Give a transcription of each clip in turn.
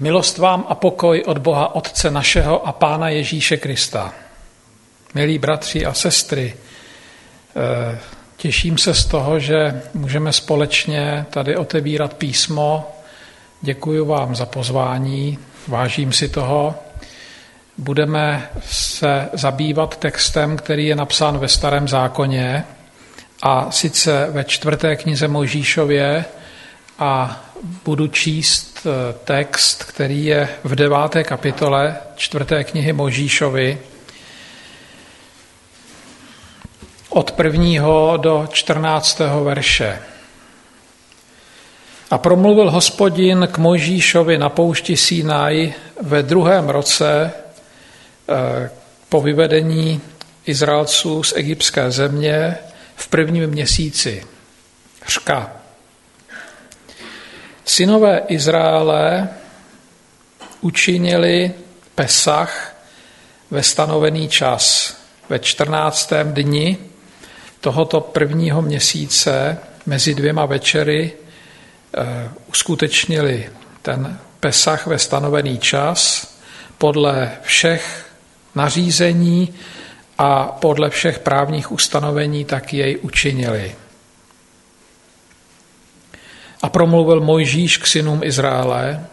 Milost vám a pokoj od Boha Otce našeho a Pána Ježíše Krista. Milí bratři a sestry, eh, těším se z toho, že můžeme společně tady otevírat písmo. Děkuji vám za pozvání, vážím si toho. Budeme se zabývat textem, který je napsán ve Starém zákoně, a sice ve čtvrté knize Mojžíšově a budu číst eh, text, který je v deváté kapitole čtvrté knihy Možíšovi od prvního do čtrnáctého verše. A promluvil hospodin k Možíšovi na poušti Sinaj ve druhém roce eh, po vyvedení Izraelců z egyptské země v prvním měsíci. Řka. Synové Izraele učinili Pesach ve stanovený čas. Ve 14. dni tohoto prvního měsíce mezi dvěma večery eh, uskutečnili ten Pesach ve stanovený čas podle všech nařízení a podle všech právních ustanovení tak jej učinili. A promluvil Mojžíš k synům Izraele,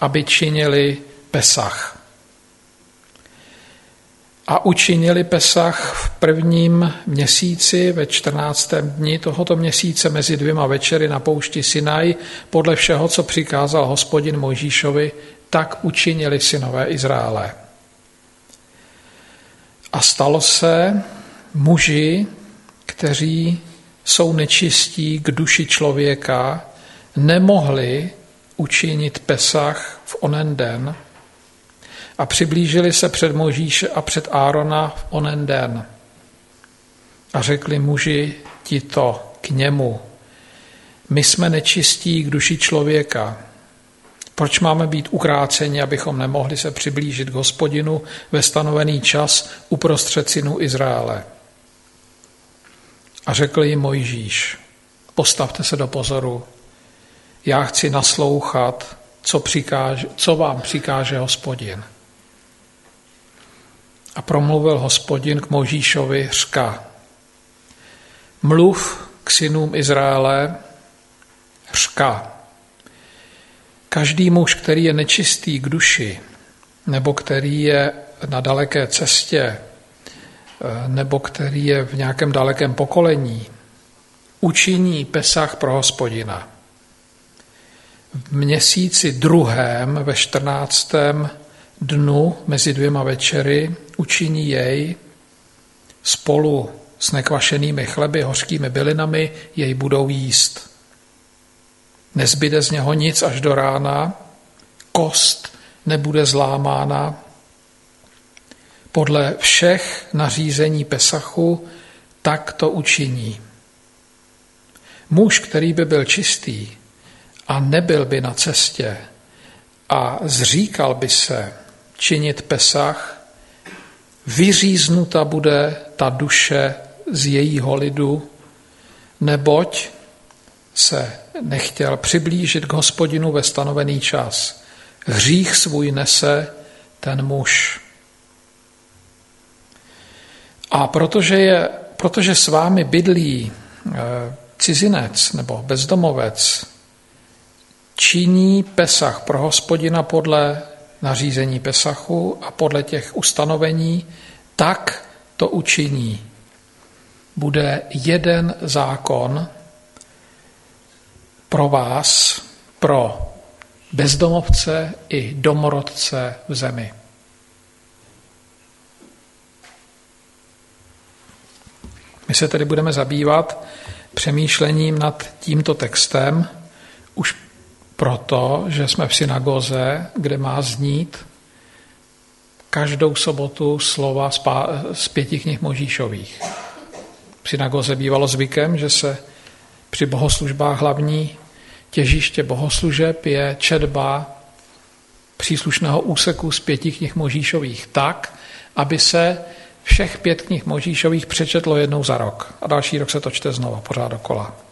aby činili Pesach. A učinili Pesach v prvním měsíci, ve 14. dni tohoto měsíce mezi dvěma večery na poušti Sinaj, podle všeho, co přikázal hospodin Mojžíšovi, tak učinili synové Izraele. A stalo se muži, kteří jsou nečistí k duši člověka, nemohli učinit Pesach v onen den a přiblížili se před Možíše a před Árona v onen den. A řekli muži tito k němu, my jsme nečistí k duši člověka. Proč máme být ukráceni, abychom nemohli se přiblížit k hospodinu ve stanovený čas uprostřed synů Izraele? A řekl jim Mojžíš, postavte se do pozoru, já chci naslouchat, co, přikáže, co vám přikáže hospodin. A promluvil hospodin k Možíšovi řka. Mluv k synům Izraele řka. Každý muž, který je nečistý k duši, nebo který je na daleké cestě, nebo který je v nějakém dalekém pokolení, učiní Pesach pro hospodina v měsíci druhém ve 14. dnu mezi dvěma večery učiní jej spolu s nekvašenými chleby, hořkými bylinami, jej budou jíst. Nezbyde z něho nic až do rána, kost nebude zlámána. Podle všech nařízení Pesachu tak to učiní. Muž, který by byl čistý, a nebyl by na cestě a zříkal by se činit Pesach, vyříznuta bude ta duše z jejího lidu, neboť se nechtěl přiblížit k hospodinu ve stanovený čas. Hřích svůj nese ten muž. A protože, je, protože s vámi bydlí eh, cizinec nebo bezdomovec, činí Pesach pro hospodina podle nařízení Pesachu a podle těch ustanovení, tak to učiní. Bude jeden zákon pro vás, pro bezdomovce i domorodce v zemi. My se tedy budeme zabývat přemýšlením nad tímto textem už proto, že jsme v synagoze, kde má znít každou sobotu slova z pěti knih Možíšových. V synagoze bývalo zvykem, že se při bohoslužbách hlavní těžiště bohoslužeb je četba příslušného úseku z pěti knih Možíšových tak, aby se všech pět knih Možíšových přečetlo jednou za rok a další rok se to čte znova, pořád dokola.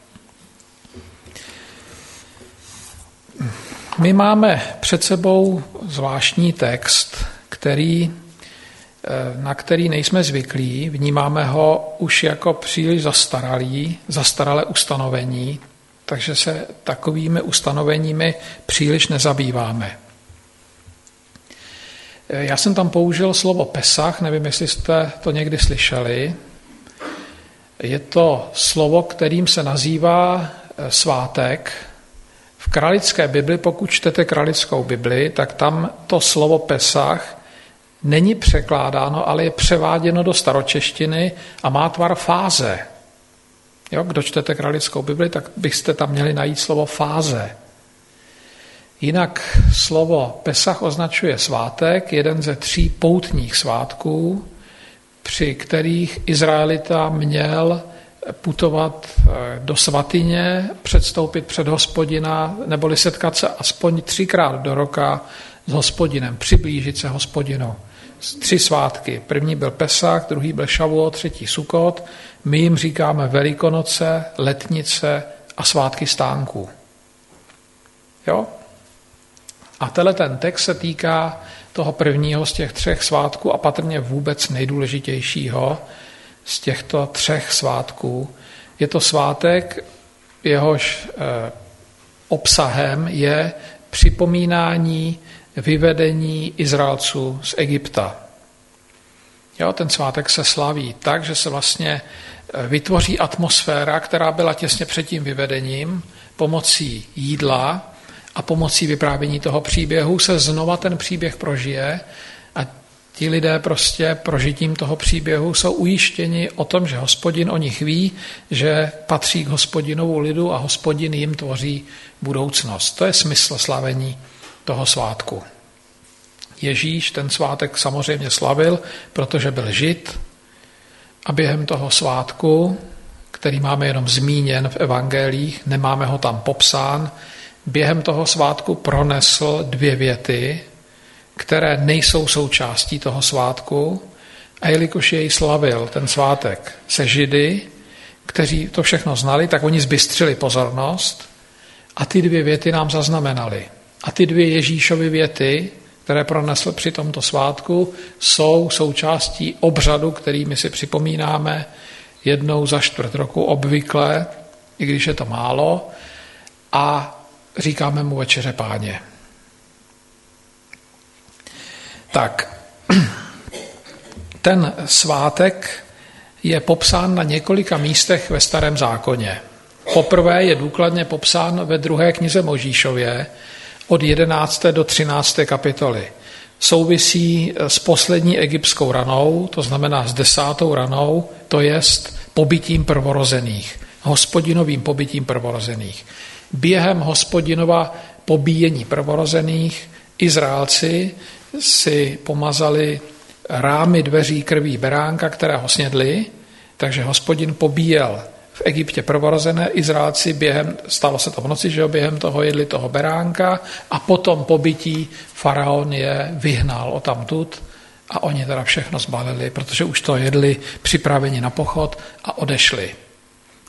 My máme před sebou zvláštní text, který, eh, na který nejsme zvyklí, vnímáme ho už jako příliš zastaralý, zastaralé ustanovení, takže se takovými ustanoveními příliš nezabýváme. Eh, já jsem tam použil slovo Pesach, nevím, jestli jste to někdy slyšeli. Je to slovo, kterým se nazývá eh, svátek. V kralické Bibli, pokud čtete kralickou Bibli, tak tam to slovo Pesach není překládáno, ale je převáděno do staročeštiny a má tvar fáze. Jo, kdo čtete kralickou Bibli, tak byste tam měli najít slovo fáze. Jinak slovo Pesach označuje svátek, jeden ze tří poutních svátků, při kterých Izraelita měl putovat eh, do svatyně, předstoupit před hospodina, neboli setkat se aspoň třikrát do roka s hospodinem, přiblížit se hospodinu. Tři svátky. První byl Pesach, druhý byl Šavuot, třetí Sukot. My jim říkáme Velikonoce, Letnice a svátky stánků. Jo? A tenhle ten text se týká toho prvního z těch třech svátků a patrně vůbec nejdůležitějšího z těchto třech svátků. Je to svátek, jehož eh, obsahem je připomínání vyvedení Izraelců z Egypta. Jo, ten svátek se slaví tak, že se vlastně eh, vytvoří atmosféra, která byla těsně před tím vyvedením, pomocí jídla, a pomocí vyprávění toho příběhu se znova ten příběh prožije ti lidé prostě prožitím toho příběhu jsou ujištěni o tom, že hospodin o nich ví, že patří k hospodinovu lidu a hospodin jim tvoří budoucnost. To je smysl slavení toho svátku. Ježíš ten svátek samozřejmě slavil, protože byl žid a během toho svátku, který máme jenom zmíněn v evangelích, nemáme ho tam popsán, během toho svátku pronesl dvě věty, které nejsou součástí toho svátku, a jelikož jej slavil ten svátek se židy, kteří to všechno znali, tak oni zbystřili pozornost a ty dvě věty nám zaznamenali. A ty dvě Ježíšovy věty, které pronesl při tomto svátku, jsou součástí obřadu, který my si připomínáme jednou za čtvrt roku obvykle, i když je to málo, a říkáme mu večeře páně. Tak, ten svátek je popsán na několika místech ve Starém zákoně. Poprvé je důkladně popsán ve druhé knize Možíšově od 11. do 13. kapitoly. Souvisí s poslední egyptskou ranou, to znamená s desátou ranou, to jest pobytím prvorozených, hospodinovým pobytím prvorozených. Během hospodinova pobíjení prvorozených Izraelci si pomazali rámy dveří krví beránka, které ho snědli, takže hospodin pobíjel v Egyptě prvorozené Izraelci během, stalo se to v noci, že během toho jedli toho beránka a potom pobytí faraon je vyhnal o tamtud a oni teda všechno zbalili, protože už to jedli připraveni na pochod a odešli.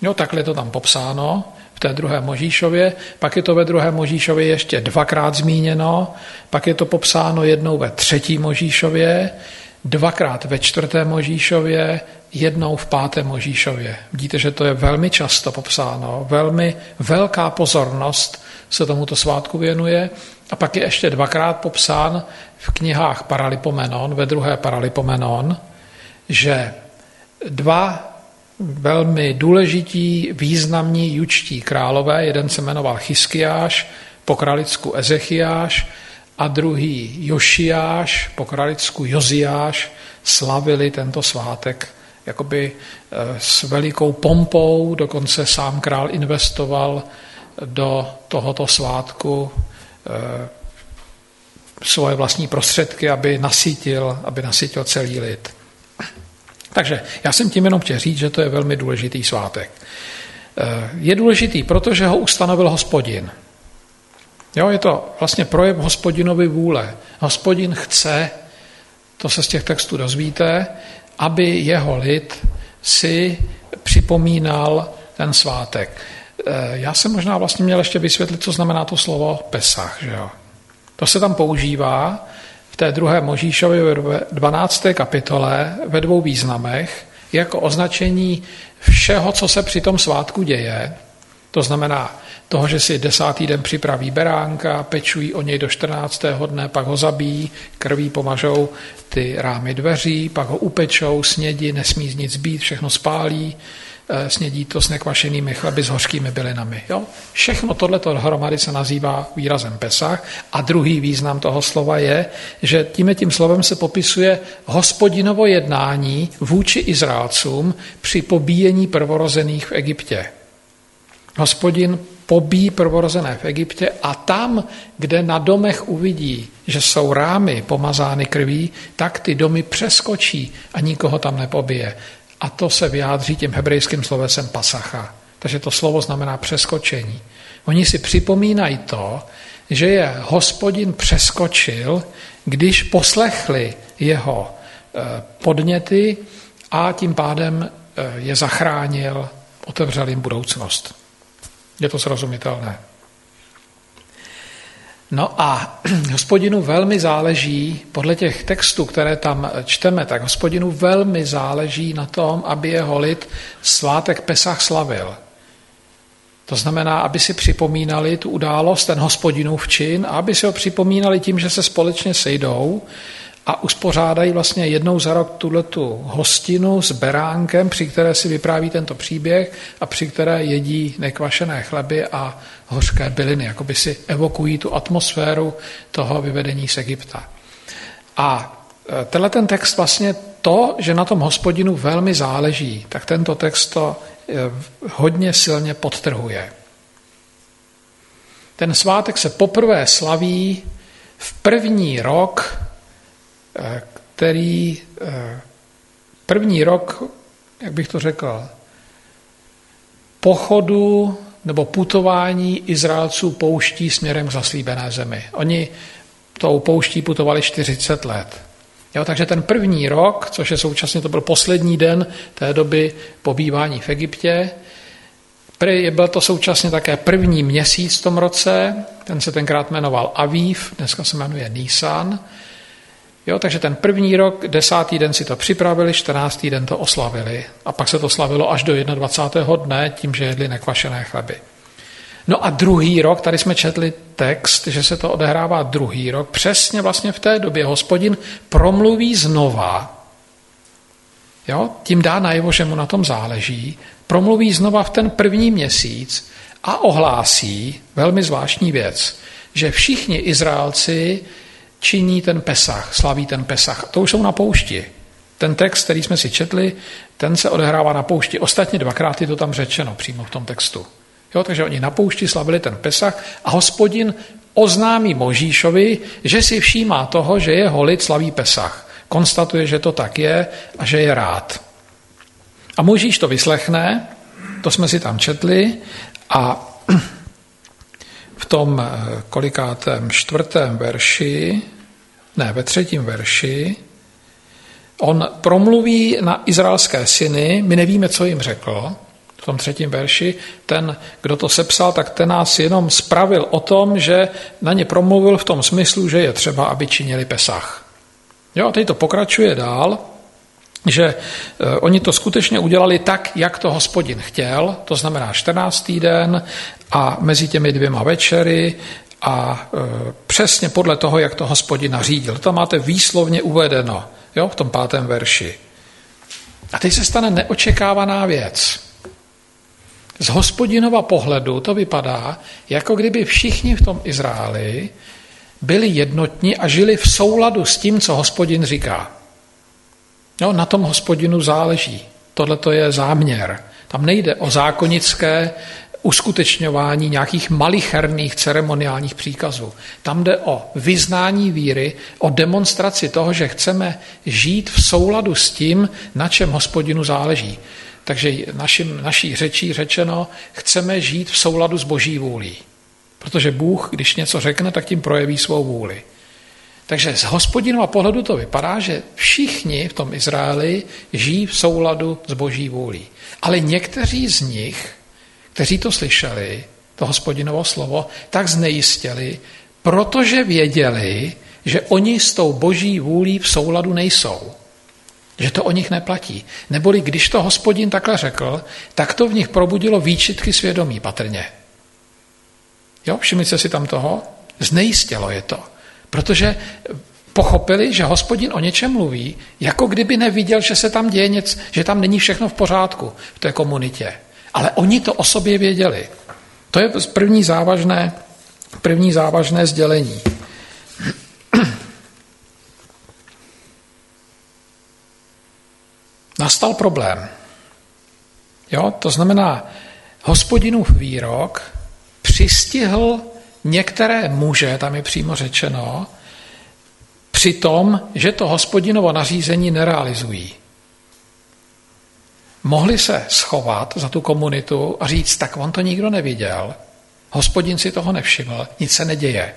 Jo, takhle je to tam popsáno té druhé Možíšově, pak je to ve druhé Možíšově ještě dvakrát zmíněno, pak je to popsáno jednou ve třetí Možíšově, dvakrát ve čtvrté Možíšově, jednou v páté Možíšově. Vidíte, že to je velmi často popsáno, velmi velká pozornost se tomuto svátku věnuje. A pak je ještě dvakrát popsán v knihách Paralipomenon, ve druhé Paralipomenon, že dva velmi důležití, významní jučtí králové. Jeden se jmenoval Chyskiáš, po kralicku Ezechiáš a druhý Jošiáš, po kralicku Joziáš, slavili tento svátek jakoby eh, s velikou pompou, dokonce sám král investoval do tohoto svátku eh, svoje vlastní prostředky, aby nasytil, aby nasytil celý lid. Takže já jsem tím jenom chtěl říct, že to je velmi důležitý svátek. Eh, je důležitý, protože ho ustanovil hospodin. Jo, je to vlastně projev hospodinovy vůle. Hospodin chce, to se z těch textů dozvíte, aby jeho lid si připomínal ten svátek. Eh, já jsem možná vlastně měl ještě vysvětlit, co znamená to slovo Pesach. Že jo? To se tam používá té druhé Možíšově 12. kapitole ve dvou významech jako označení všeho, co se při tom svátku děje. To znamená toho, že si desátý den připraví beránka, pečují o něj do 14. dne, pak ho zabíjí, krví pomažou ty rámy dveří, pak ho upečou, snědí, nesmí z nic být, všechno spálí, snědí to s nekvašenými chleby, s hořkými bylinami. Jo? Všechno tohleto dohromady se nazývá výrazem Pesach a druhý význam toho slova je, že tím tím slovem se popisuje hospodinovo jednání vůči Izraelcům při pobíjení prvorozených v Egyptě. Hospodin pobíjí prvorozené v Egyptě a tam, kde na domech uvidí, že jsou rámy pomazány krví, tak ty domy přeskočí a nikoho tam nepobije. A to se vyjádří tím hebrejským slovesem pasacha. Takže to slovo znamená přeskočení. Oni si připomínají to, že je hospodin přeskočil, když poslechli jeho eh, podněty a tím pádem eh, je zachránil, otevřel jim budoucnost. Je to srozumitelné. No a hospodinu velmi záleží, podle těch textů, které tam čteme, tak hospodinu velmi záleží na tom, aby jeho lid svátek Pesach slavil. To znamená, aby si připomínali tu událost, ten hospodinův čin, a aby si ho připomínali tím, že se společně sejdou a uspořádají vlastně jednou za rok tuhle tu hostinu s beránkem, při které si vypráví tento příběh a při které jedí nekvašené chleby a hořké byliny, jako by si evokují tu atmosféru toho vyvedení z Egypta. A e, tenhle ten text vlastně to, že na tom hospodinu velmi záleží, tak tento text to e, hodně silně podtrhuje. Ten svátek se poprvé slaví v první rok který eh, první rok, jak bych to řekl, pochodu nebo putování Izraelců pouští směrem k zaslíbené zemi. Oni tou pouští putovali 40 let. Jo, takže ten první rok, což je současně to byl poslední den té doby pobývání v Egyptě, byl to současně také první měsíc v tom roce, ten se tenkrát jmenoval Aviv, dneska se jmenuje Nisan, Jo, takže ten první rok, desátý den si to připravili, čtrnáctý den to oslavili. A pak se to slavilo až do 21. dne tím, že jedli nekvašené chleby. No a druhý rok, tady jsme četli text, že se to odehrává druhý rok, přesně vlastně v té době hospodin promluví znova, jo, tím dá najevo, že mu na tom záleží, promluví znova v ten první měsíc a ohlásí velmi zvláštní věc, že všichni Izraelci činí ten Pesach, slaví ten Pesach. To už jsou na poušti. Ten text, který jsme si četli, ten se odehrává na poušti. Ostatně dvakrát je to tam řečeno přímo v tom textu. Jo, takže oni na poušti slavili ten Pesach a hospodin oznámí Možíšovi, že si všímá toho, že jeho lid slaví Pesach. Konstatuje, že to tak je a že je rád. A Možíš to vyslechne, to jsme si tam četli, a v tom eh, kolikátém čtvrtém verši, ne, ve třetím verši, on promluví na izraelské syny, my nevíme, co jim řekl, v tom třetím verši, ten, kdo to sepsal, tak ten nás jenom spravil o tom, že na ně promluvil v tom smyslu, že je třeba, aby činili Pesach. Jo, a teď to pokračuje dál, že eh, oni to skutečně udělali tak, jak to hospodin chtěl, to znamená 14. den a mezi těmi dvěma večery a e, přesně podle toho, jak to hospodin nařídil. To máte výslovně uvedeno jo, v tom pátém verši. A teď se stane neočekávaná věc. Z hospodinova pohledu to vypadá, jako kdyby všichni v tom Izraeli byli jednotní a žili v souladu s tím, co hospodin říká. No, na tom hospodinu záleží. Tohle to je záměr. Tam nejde o zákonické uskutečňování nějakých malicherných ceremoniálních příkazů. Tam jde o vyznání víry, o demonstraci toho, že chceme žít v souladu s tím, na čem hospodinu záleží. Takže našim, naší řečí řečeno, chceme žít v souladu s boží vůlí. Protože Bůh, když něco řekne, tak tím projeví svou vůli. Takže z hospodinova pohledu to vypadá, že všichni v tom Izraeli žijí v souladu s boží vůlí. Ale někteří z nich kteří to slyšeli, to hospodinovo slovo, tak znejistili, protože věděli, že oni s tou boží vůlí v souladu nejsou. Že to o nich neplatí. Neboli když to hospodin takhle řekl, tak to v nich probudilo výčitky svědomí patrně. Jo, všimli jste si tam toho? Znejistělo je to. Protože pochopili, že hospodin o něčem mluví, jako kdyby neviděl, že se tam děje něco, že tam není všechno v pořádku v té komunitě. Ale oni to o sobě věděli. To je první závažné, první závažné sdělení. Nastal problém. Jo, to znamená, hospodinův výrok přistihl některé muže, tam je přímo řečeno, při tom, že to hospodinovo nařízení nerealizují. Mohli se schovat za tu komunitu a říct, tak on to nikdo neviděl, hospodin si toho nevšiml, nic se neděje.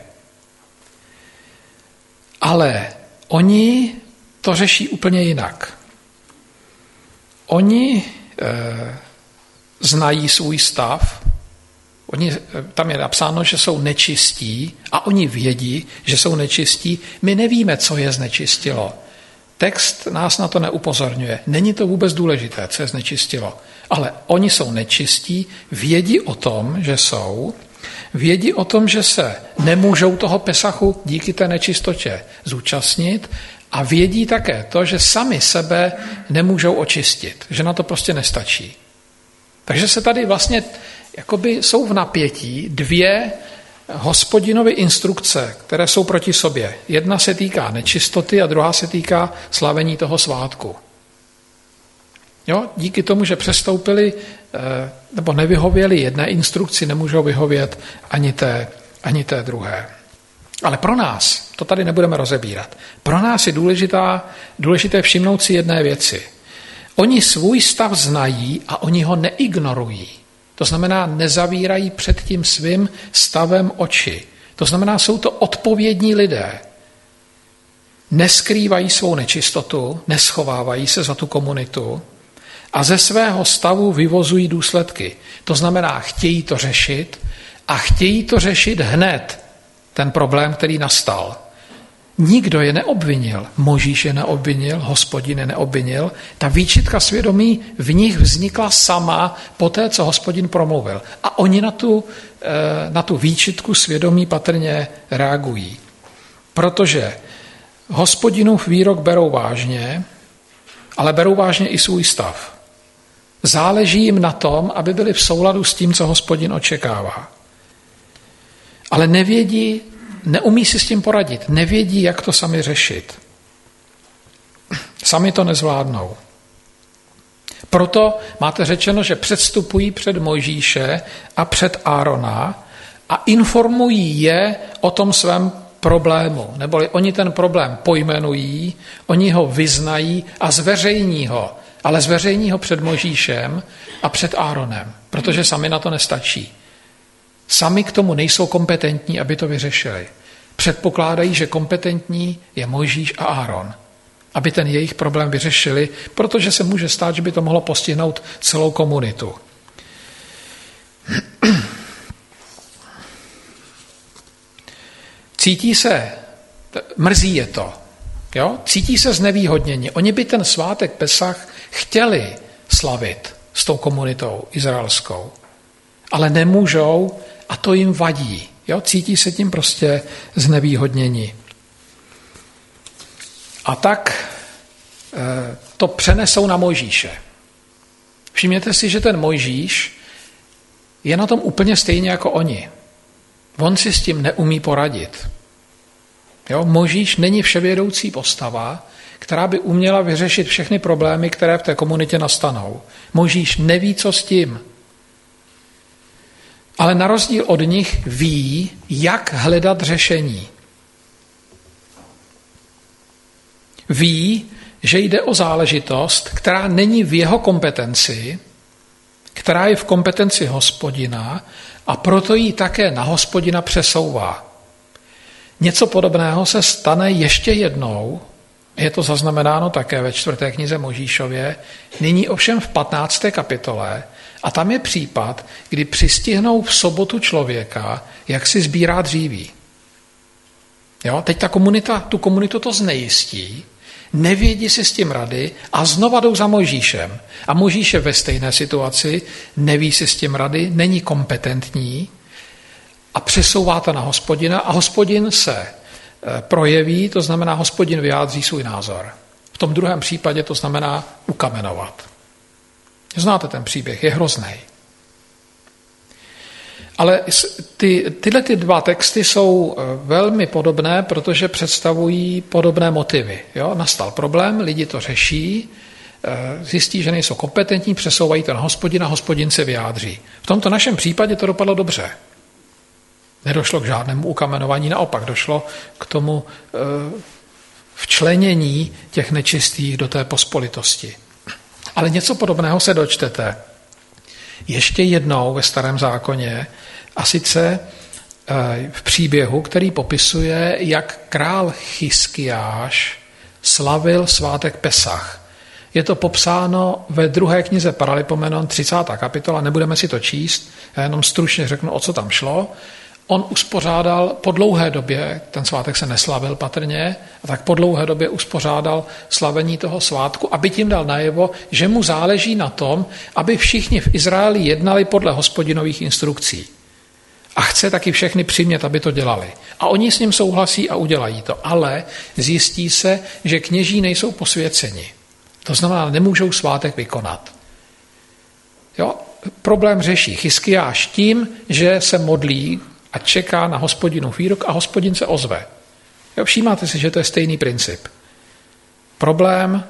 Ale oni to řeší úplně jinak. Oni e, znají svůj stav, Oni, tam je napsáno, že jsou nečistí a oni vědí, že jsou nečistí. My nevíme, co je znečistilo. Text nás na to neupozorňuje. Není to vůbec důležité, co je znečistilo. Ale oni jsou nečistí, vědí o tom, že jsou, vědí o tom, že se nemůžou toho pesachu díky té nečistotě zúčastnit a vědí také to, že sami sebe nemůžou očistit, že na to prostě nestačí. Takže se tady vlastně jakoby jsou v napětí dvě hospodinovy instrukce, které jsou proti sobě. Jedna se týká nečistoty a druhá se týká slavení toho svátku. Jo? Díky tomu, že přestoupili eh, nebo nevyhověli jedné instrukci, nemůžou vyhovět ani té, ani té druhé. Ale pro nás, to tady nebudeme rozebírat, pro nás je důležitá, důležité všimnout si jedné věci. Oni svůj stav znají a oni ho neignorují. To znamená, nezavírají před tím svým stavem oči. To znamená, jsou to odpovědní lidé. Neskrývají svou nečistotu, neschovávají se za tu komunitu a ze svého stavu vyvozují důsledky. To znamená, chtějí to řešit a chtějí to řešit hned, ten problém, který nastal. Nikdo je neobvinil. Možíš je neobvinil, hospodin je neobvinil. Ta výčitka svědomí v nich vznikla sama po té, co hospodin promluvil. A oni na tu, eh, na tu výčitku svědomí patrně reagují. Protože hospodinův výrok berou vážně, ale berou vážně i svůj stav. Záleží jim na tom, aby byli v souladu s tím, co hospodin očekává. Ale nevědí, neumí si s tím poradit, nevědí, jak to sami řešit. Sami to nezvládnou. Proto máte řečeno, že předstupují před Mojžíše a před Árona a informují je o tom svém problému. Neboli oni ten problém pojmenují, oni ho vyznají a zveřejní ho. Ale zveřejní ho před Mojžíšem a před Áronem, protože sami na to nestačí. Sami k tomu nejsou kompetentní, aby to vyřešili. Předpokládají, že kompetentní je Mojžíš a Áron, aby ten jejich problém vyřešili, protože se může stát, že by to mohlo postihnout celou komunitu. Cítí se, mrzí je to, jo? cítí se znevýhodněni. Oni by ten svátek Pesach chtěli slavit s tou komunitou izraelskou, ale nemůžou, a to jim vadí. Jo? Cítí se tím prostě znevýhodněni. A tak e, to přenesou na Mojžíše. Všimněte si, že ten Mojžíš je na tom úplně stejně jako oni. On si s tím neumí poradit. Jo? Mojžíš není vševědoucí postava, která by uměla vyřešit všechny problémy, které v té komunitě nastanou. Mojžíš neví, co s tím ale na rozdíl od nich ví, jak hledat řešení. Ví, že jde o záležitost, která není v jeho kompetenci, která je v kompetenci hospodina a proto ji také na hospodina přesouvá. Něco podobného se stane ještě jednou, je to zaznamenáno také ve čtvrté knize Možíšově, nyní ovšem v 15. kapitole, A tam je případ, kdy přistihnou v sobotu člověka, jak si sbírá dříví. Jo? Teď ta komunita, tu komunitu to znejistí, nevědí si s tím rady a znova jdou za Možíšem. A Možíš je ve stejné situaci, neví si s tím rady, není kompetentní a přesouvá to na hospodina a hospodin se eh, projeví, to znamená, hospodin vyjádří svůj názor. V tom druhém případě to znamená ukamenovat. Znáte ten příběh, je hrozný. Ale ty, tyhle ty dva texty jsou eh, velmi podobné, protože představují podobné motivy. Jo? Nastal problém, lidi to řeší, eh, zjistí, že nejsou kompetentní, přesouvají to na hospodina, hospodin se vyjádří. V tomto našem případě to dopadlo dobře. Nedošlo k žádnému ukamenování, naopak došlo k tomu eh, včlenění těch nečistých do té pospolitosti. Ale něco podobného se dočtete ještě jednou ve Starém zákoně, a sice eh, v příběhu, který popisuje, jak král Chyskiáš slavil svátek Pesach. Je to popsáno ve druhé knize Paralipomenon, 30. kapitola, nebudeme si to číst, já jenom stručně řeknu, o co tam šlo. On uspořádal po dlouhé době, ten svátek se neslavil patrně, a tak po dlouhé době uspořádal slavení toho svátku, aby tím dal najevo, že mu záleží na tom, aby všichni v Izraeli jednali podle hospodinových instrukcí. A chce taky všechny přimět, aby to dělali. A oni s ním souhlasí a udělají to. Ale zjistí se, že kněží nejsou posvěceni. To znamená, nemůžou svátek vykonat. Jo? Problém řeší Chyskiáš tím, že se modlí a čeká na hospodinu výrok a hospodin se ozve. Jo, všímáte si, že to je stejný princip. Problém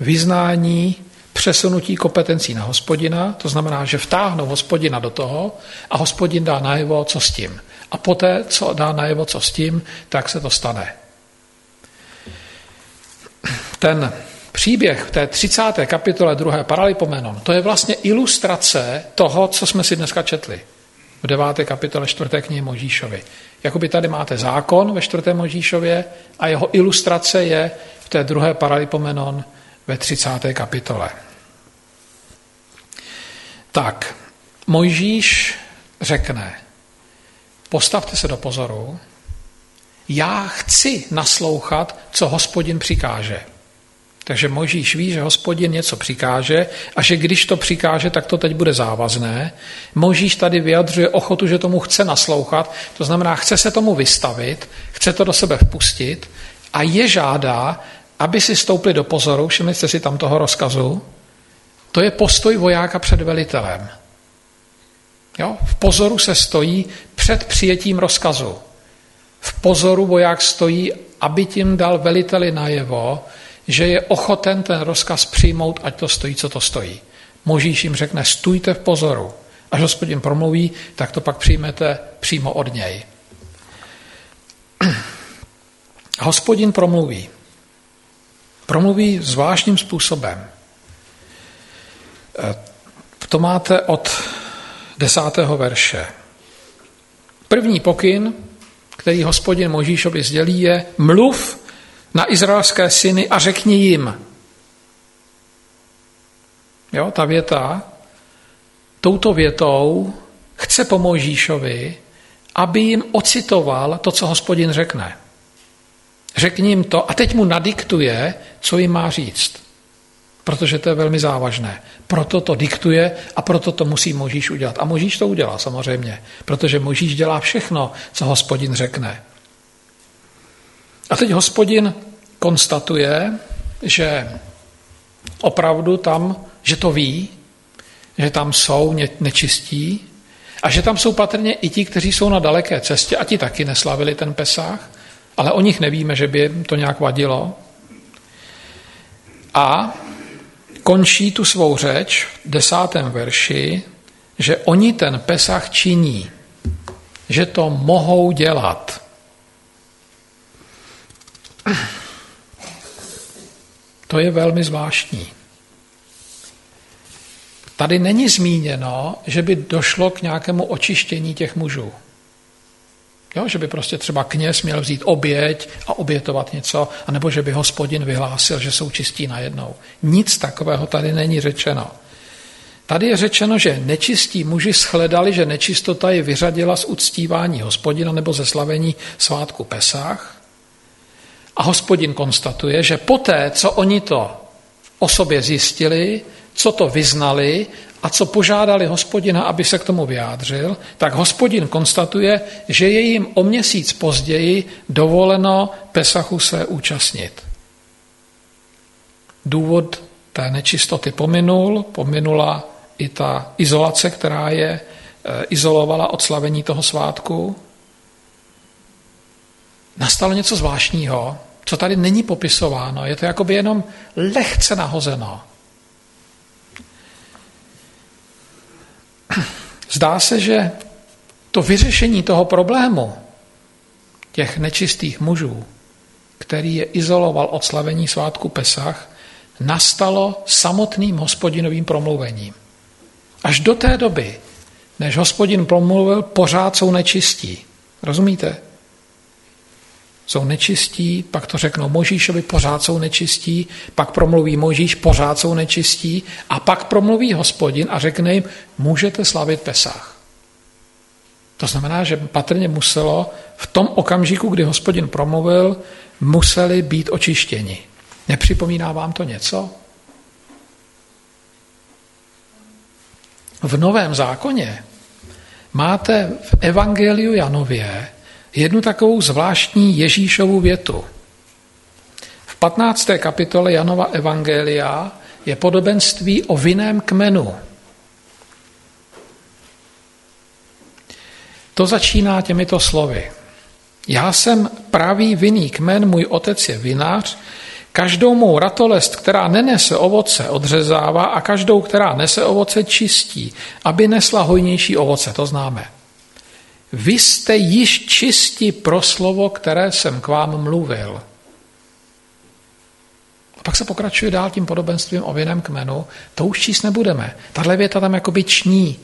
vyznání přesunutí kompetencí na hospodina, to znamená, že vtáhnou hospodina do toho a hospodin dá najevo, co s tím. A poté, co dá najevo, co s tím, tak se to stane. Ten příběh v té 30. kapitole 2. Paralipomenon, to je vlastně ilustrace toho, co jsme si dneska četli v 9. kapitole 4. knihy Možíšovi. Jakoby tady máte zákon ve 4. Možíšově a jeho ilustrace je v té druhé paralipomenon ve 30. kapitole. Tak, Mojžíš řekne, postavte se do pozoru, já chci naslouchat, co hospodin přikáže. Takže Možíš ví, že hospodin něco přikáže a že když to přikáže, tak to teď bude závazné. Možíš tady vyjadřuje ochotu, že tomu chce naslouchat, to znamená, chce se tomu vystavit, chce to do sebe vpustit a je žádá, aby si stoupli do pozoru, všimli jste si tam toho rozkazu, to je postoj vojáka před velitelem. Jo? V pozoru se stojí před přijetím rozkazu. V pozoru voják stojí, aby tím dal veliteli najevo, že je ochoten ten rozkaz přijmout, ať to stojí, co to stojí. Možíš jim řekne, stůjte v pozoru. Až hospodin promluví, tak to pak přijmete přímo od něj. Hospodin promluví. Promluví zvláštním způsobem. E, to máte od desátého verše. První pokyn, který hospodin Možíšovi sdělí, je mluv na izraelské syny a řekni jim. Jo, ta věta, touto větou chce po Mojžíšovi, aby jim ocitoval to, co hospodin řekne. Řekni jim to a teď mu nadiktuje, co jim má říct. Protože to je velmi závažné. Proto to diktuje a proto to musí Možíš udělat. A Možíš to udělá samozřejmě, protože Možíš dělá všechno, co hospodin řekne. A teď hospodin konstatuje, že opravdu tam, že to ví, že tam jsou nečistí a že tam jsou patrně i ti, kteří jsou na daleké cestě a ti taky neslavili ten Pesách, ale o nich nevíme, že by jim to nějak vadilo. A končí tu svou řeč v desátém verši, že oni ten Pesach činí, že to mohou dělat. To je velmi zvláštní. Tady není zmíněno, že by došlo k nějakému očištění těch mužů. Jo, že by prostě třeba kněz měl vzít oběť a obětovat něco, anebo že by hospodin vyhlásil, že jsou čistí najednou. Nic takového tady není řečeno. Tady je řečeno, že nečistí muži shledali, že nečistota je vyřadila z uctívání hospodina nebo ze slavení svátku Pesách. A hospodin konstatuje, že poté, co oni to o sobě zjistili, co to vyznali a co požádali hospodina, aby se k tomu vyjádřil, tak hospodin konstatuje, že je jim o měsíc později dovoleno Pesachu se účastnit. Důvod té nečistoty pominul, pominula i ta izolace, která je eh, izolovala od slavení toho svátku. Nastalo něco zvláštního, co tady není popisováno. Je to jakoby jenom lehce nahozeno. Zdá se, že to vyřešení toho problému těch nečistých mužů, který je izoloval od slavení svátku Pesach, nastalo samotným hospodinovým promluvením. Až do té doby, než hospodin promluvil, pořád jsou nečistí. Rozumíte? Jsou nečistí, pak to řeknou Možíšovi, pořád jsou nečistí, pak promluví Možíš, pořád jsou nečistí a pak promluví hospodin a řekne jim, můžete slavit Pesach. To znamená, že patrně muselo v tom okamžiku, kdy hospodin promluvil, museli být očištěni. Nepřipomíná vám to něco? V Novém zákoně máte v Evangeliu Janově jednu takovou zvláštní Ježíšovu větu. V 15. kapitole Janova Evangelia je podobenství o vinném kmenu. To začíná těmito slovy. Já jsem pravý vinný kmen, můj otec je vinář, Každou mou ratolest, která nenese ovoce, odřezává a každou, která nese ovoce, čistí, aby nesla hojnější ovoce, to známe. Vy jste již čisti pro slovo, které jsem k vám mluvil. A pak se pokračuje dál tím podobenstvím o vinném kmenu. To už číst nebudeme. Tahle věta tam jakoby ční.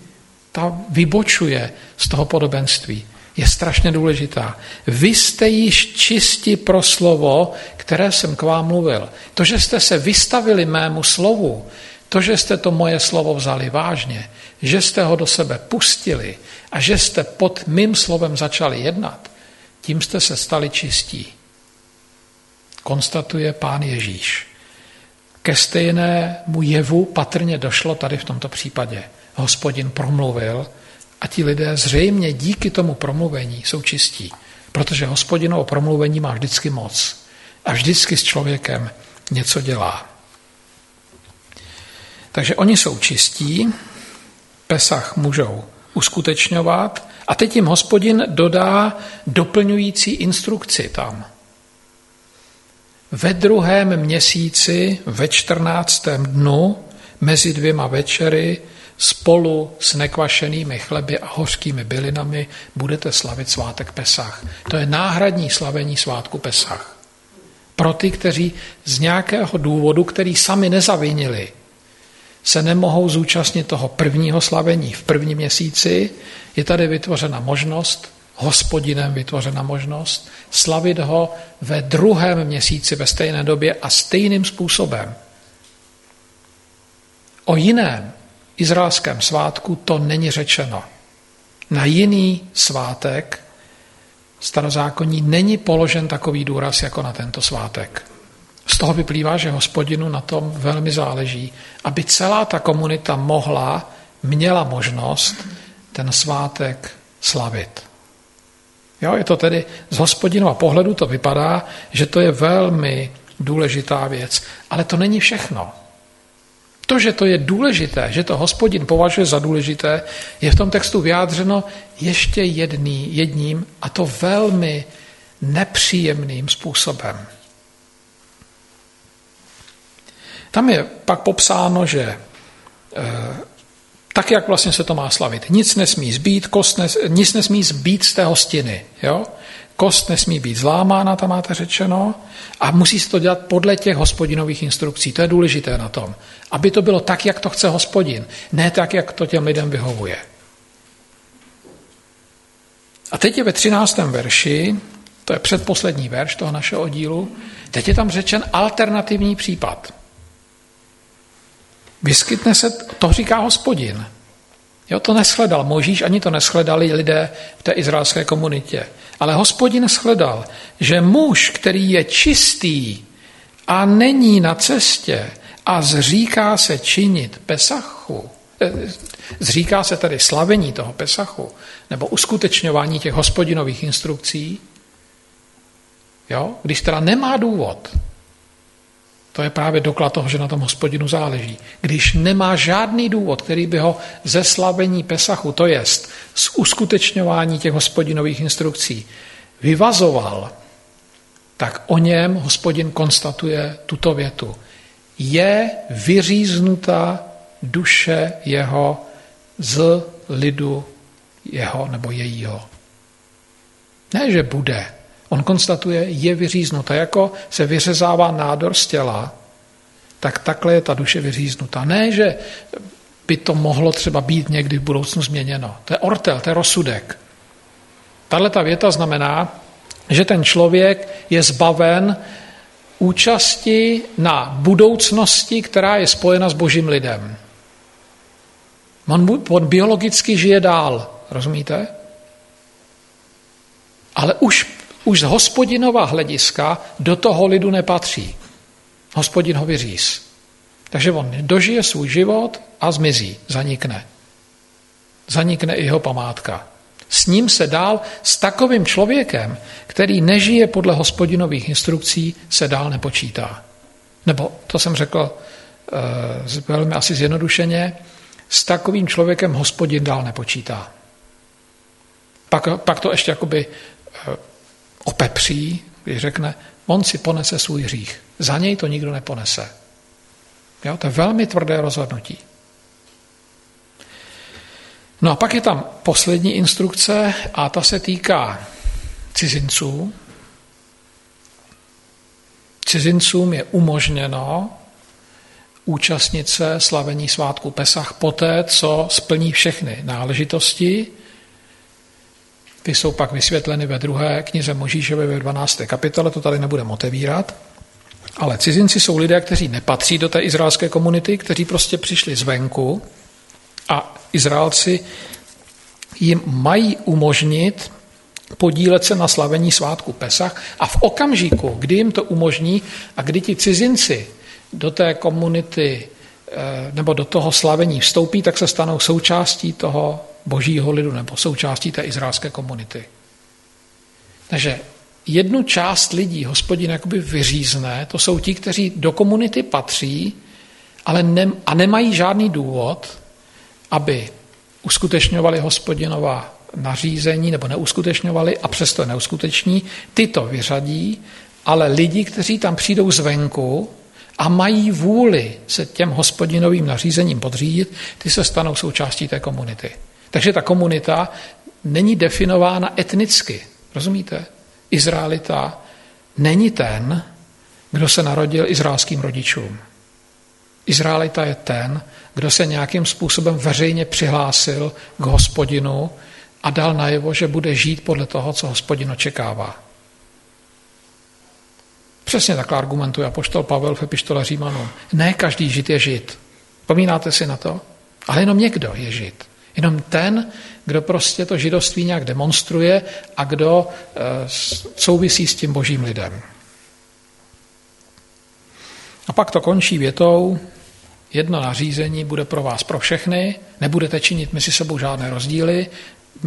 Ta vybočuje z toho podobenství je strašně důležitá. Vy jste již čisti pro slovo, které jsem k vám mluvil. To, že jste se vystavili mému slovu, to, že jste to moje slovo vzali vážně, že jste ho do sebe pustili a že jste pod mým slovem začali jednat, tím jste se stali čistí. Konstatuje pán Ježíš. Ke stejnému jevu patrně došlo tady v tomto případě. Hospodin promluvil a ti lidé zřejmě díky tomu promluvení jsou čistí, protože hospodinovo promluvení má vždycky moc a vždycky s člověkem něco dělá. Takže oni jsou čistí, Pesach můžou uskutečňovat a teď jim hospodin dodá doplňující instrukci tam. Ve druhém měsíci, ve čtrnáctém dnu, mezi dvěma večery, spolu s nekvašenými chleby a hořkými bylinami budete slavit svátek Pesach. To je náhradní slavení svátku Pesach. Pro ty, kteří z nějakého důvodu, který sami nezavinili, se nemohou zúčastnit toho prvního slavení v prvním měsíci, je tady vytvořena možnost, hospodinem vytvořena možnost, slavit ho ve druhém měsíci ve stejné době a stejným způsobem. O jiném izraelském svátku to není řečeno. Na jiný svátek starozákonní není položen takový důraz jako na tento svátek. Z toho vyplývá, že hospodinu na tom velmi záleží, aby celá ta komunita mohla, měla možnost ten svátek slavit. Jo, je to tedy z hospodinova pohledu to vypadá, že to je velmi důležitá věc. Ale to není všechno. To, že to je důležité, že to hospodin považuje za důležité, je v tom textu vyjádřeno ještě jedný, jedním a to velmi nepříjemným způsobem. Tam je pak popsáno, že e, tak, jak vlastně se to má slavit. Nic nesmí zbít, kost nes, nic nesmí zbít z té hostiny. Jo? Kost nesmí být zlámána, tam máte řečeno, a musí se to dělat podle těch hospodinových instrukcí. To je důležité na tom. Aby to bylo tak, jak to chce hospodin, ne tak, jak to těm lidem vyhovuje. A teď je ve 13. verši, to je předposlední verš toho našeho oddílu, teď je tam řečen alternativní případ. Vyskytne se, to říká hospodin. Jo, to neschledal Možíš, ani to neschledali lidé v té izraelské komunitě. Ale hospodin shledal, že muž, který je čistý a není na cestě a zříká se činit Pesachu, eh, zříká se tedy slavení toho Pesachu, nebo uskutečňování těch hospodinových instrukcí, jo, když teda nemá důvod, to je právě doklad toho, že na tom hospodinu záleží. Když nemá žádný důvod, který by ho ze slavení Pesachu, to jest z uskutečňování těch hospodinových instrukcí, vyvazoval, tak o něm hospodin konstatuje tuto větu. Je vyříznuta duše jeho z lidu jeho nebo jejího. Ne, že bude, On konstatuje, je vyříznuta. Jako se vyřezává nádor z těla, tak takhle je ta duše vyříznuta. Ne, že by to mohlo třeba být někdy v budoucnu změněno. To je ortel, to je rozsudek. Tahle ta věta znamená, že ten člověk je zbaven účasti na budoucnosti, která je spojena s božím lidem. On, on biologicky žije dál, rozumíte? Ale už už z hospodinova hlediska do toho lidu nepatří. Hospodin ho vyříz. Takže on dožije svůj život a zmizí, zanikne. Zanikne i jeho památka. S ním se dál, s takovým člověkem, který nežije podle hospodinových instrukcí, se dál nepočítá. Nebo, to jsem řekl e, velmi asi zjednodušeně, s takovým člověkem hospodin dál nepočítá. Pak, pak to ještě jakoby e, opepří, když řekne, on si ponese svůj hřích. Za něj to nikdo neponese. Jo, to je velmi tvrdé rozhodnutí. No a pak je tam poslední instrukce a ta se týká cizinců. Cizincům je umožněno účastnit se slavení svátku Pesach poté, co splní všechny náležitosti, ty jsou pak vysvětleny ve druhé knize Možíšové ve 12. kapitole, to tady nebudeme otevírat. Ale cizinci jsou lidé, kteří nepatří do té izraelské komunity, kteří prostě přišli zvenku a Izraelci jim mají umožnit podílet se na slavení svátku Pesach a v okamžiku, kdy jim to umožní a kdy ti cizinci do té komunity eh, nebo do toho slavení vstoupí, tak se stanou součástí toho božího lidu nebo součástí té izraelské komunity. Takže jednu část lidí hospodin jakoby vyřízne, to jsou ti, kteří do komunity patří, ale ne, a nemají žádný důvod, aby uskutečňovali hospodinová nařízení nebo neuskutečňovali a přesto neuskuteční, ty to vyřadí, ale lidi, kteří tam přijdou zvenku a mají vůli se těm hospodinovým nařízením podřídit, ty se stanou součástí té komunity. Takže ta komunita není definována etnicky. Rozumíte? Izraelita není ten, kdo se narodil izraelským rodičům. Izraelita je ten, kdo se nějakým způsobem veřejně přihlásil k hospodinu a dal najevo, že bude žít podle toho, co hospodin očekává. Přesně takhle argumentuje apoštol Pavel v epištole Římanům. Ne každý žid je žid. Pomínáte si na to? Ale jenom někdo je žid. Jenom ten, kdo prostě to židovství nějak demonstruje a kdo eh, souvisí s tím božím lidem. A pak to končí větou, jedno nařízení bude pro vás pro všechny, nebudete činit mezi sebou žádné rozdíly,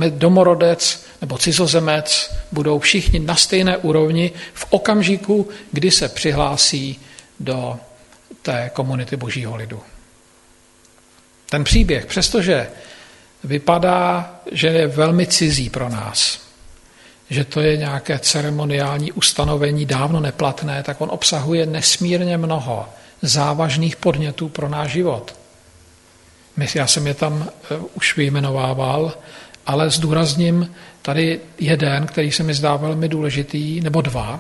domorodec nebo cizozemec budou všichni na stejné úrovni v okamžiku, kdy se přihlásí do té komunity božího lidu. Ten příběh, přestože vypadá, že je velmi cizí pro nás, že to je nějaké ceremoniální ustanovení dávno neplatné, tak on obsahuje nesmírně mnoho závažných podnětů pro náš život. Já jsem je tam eh, už vyjmenovával, ale zdůrazním tady jeden, který se mi zdá velmi důležitý, nebo dva.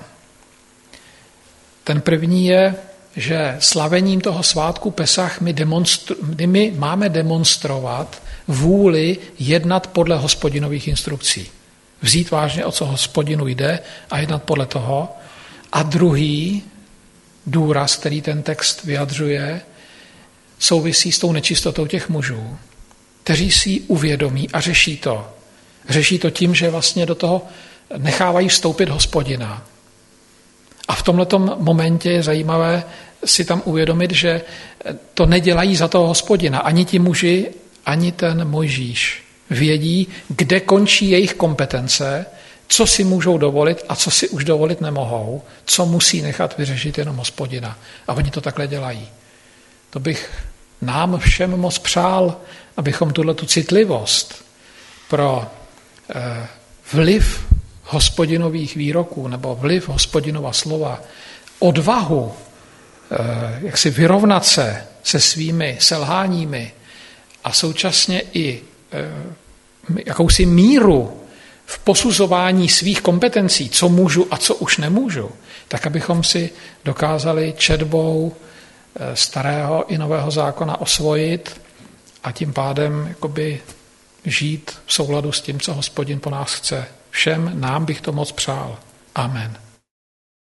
Ten první je, že slavením toho svátku Pesach my, demonstru, my máme demonstrovat vůli jednat podle hospodinových instrukcí. Vzít vážně, o co hospodinu jde a jednat podle toho. A druhý důraz, který ten text vyjadřuje, souvisí s tou nečistotou těch mužů, kteří si ji uvědomí a řeší to. Řeší to tím, že vlastně do toho nechávají vstoupit hospodina. A v tomto momentě je zajímavé si tam uvědomit, že to nedělají za toho hospodina. Ani ti muži, ani ten Mojžíš vědí, kde končí jejich kompetence, co si můžou dovolit a co si už dovolit nemohou, co musí nechat vyřešit jenom hospodina. A oni to takhle dělají. To bych nám všem moc přál, abychom tuhle tu citlivost pro eh, vliv hospodinových výroků nebo vliv hospodinova slova, odvahu, eh, jak si vyrovnat se se svými selháními a současně i eh, jakousi míru v posuzování svých kompetencí, co můžu a co už nemůžu, tak abychom si dokázali četbou eh, starého i nového zákona osvojit a tím pádem jakoby žít v souladu s tím, co hospodin po nás chce. Všem nám bych to moc přál. Amen.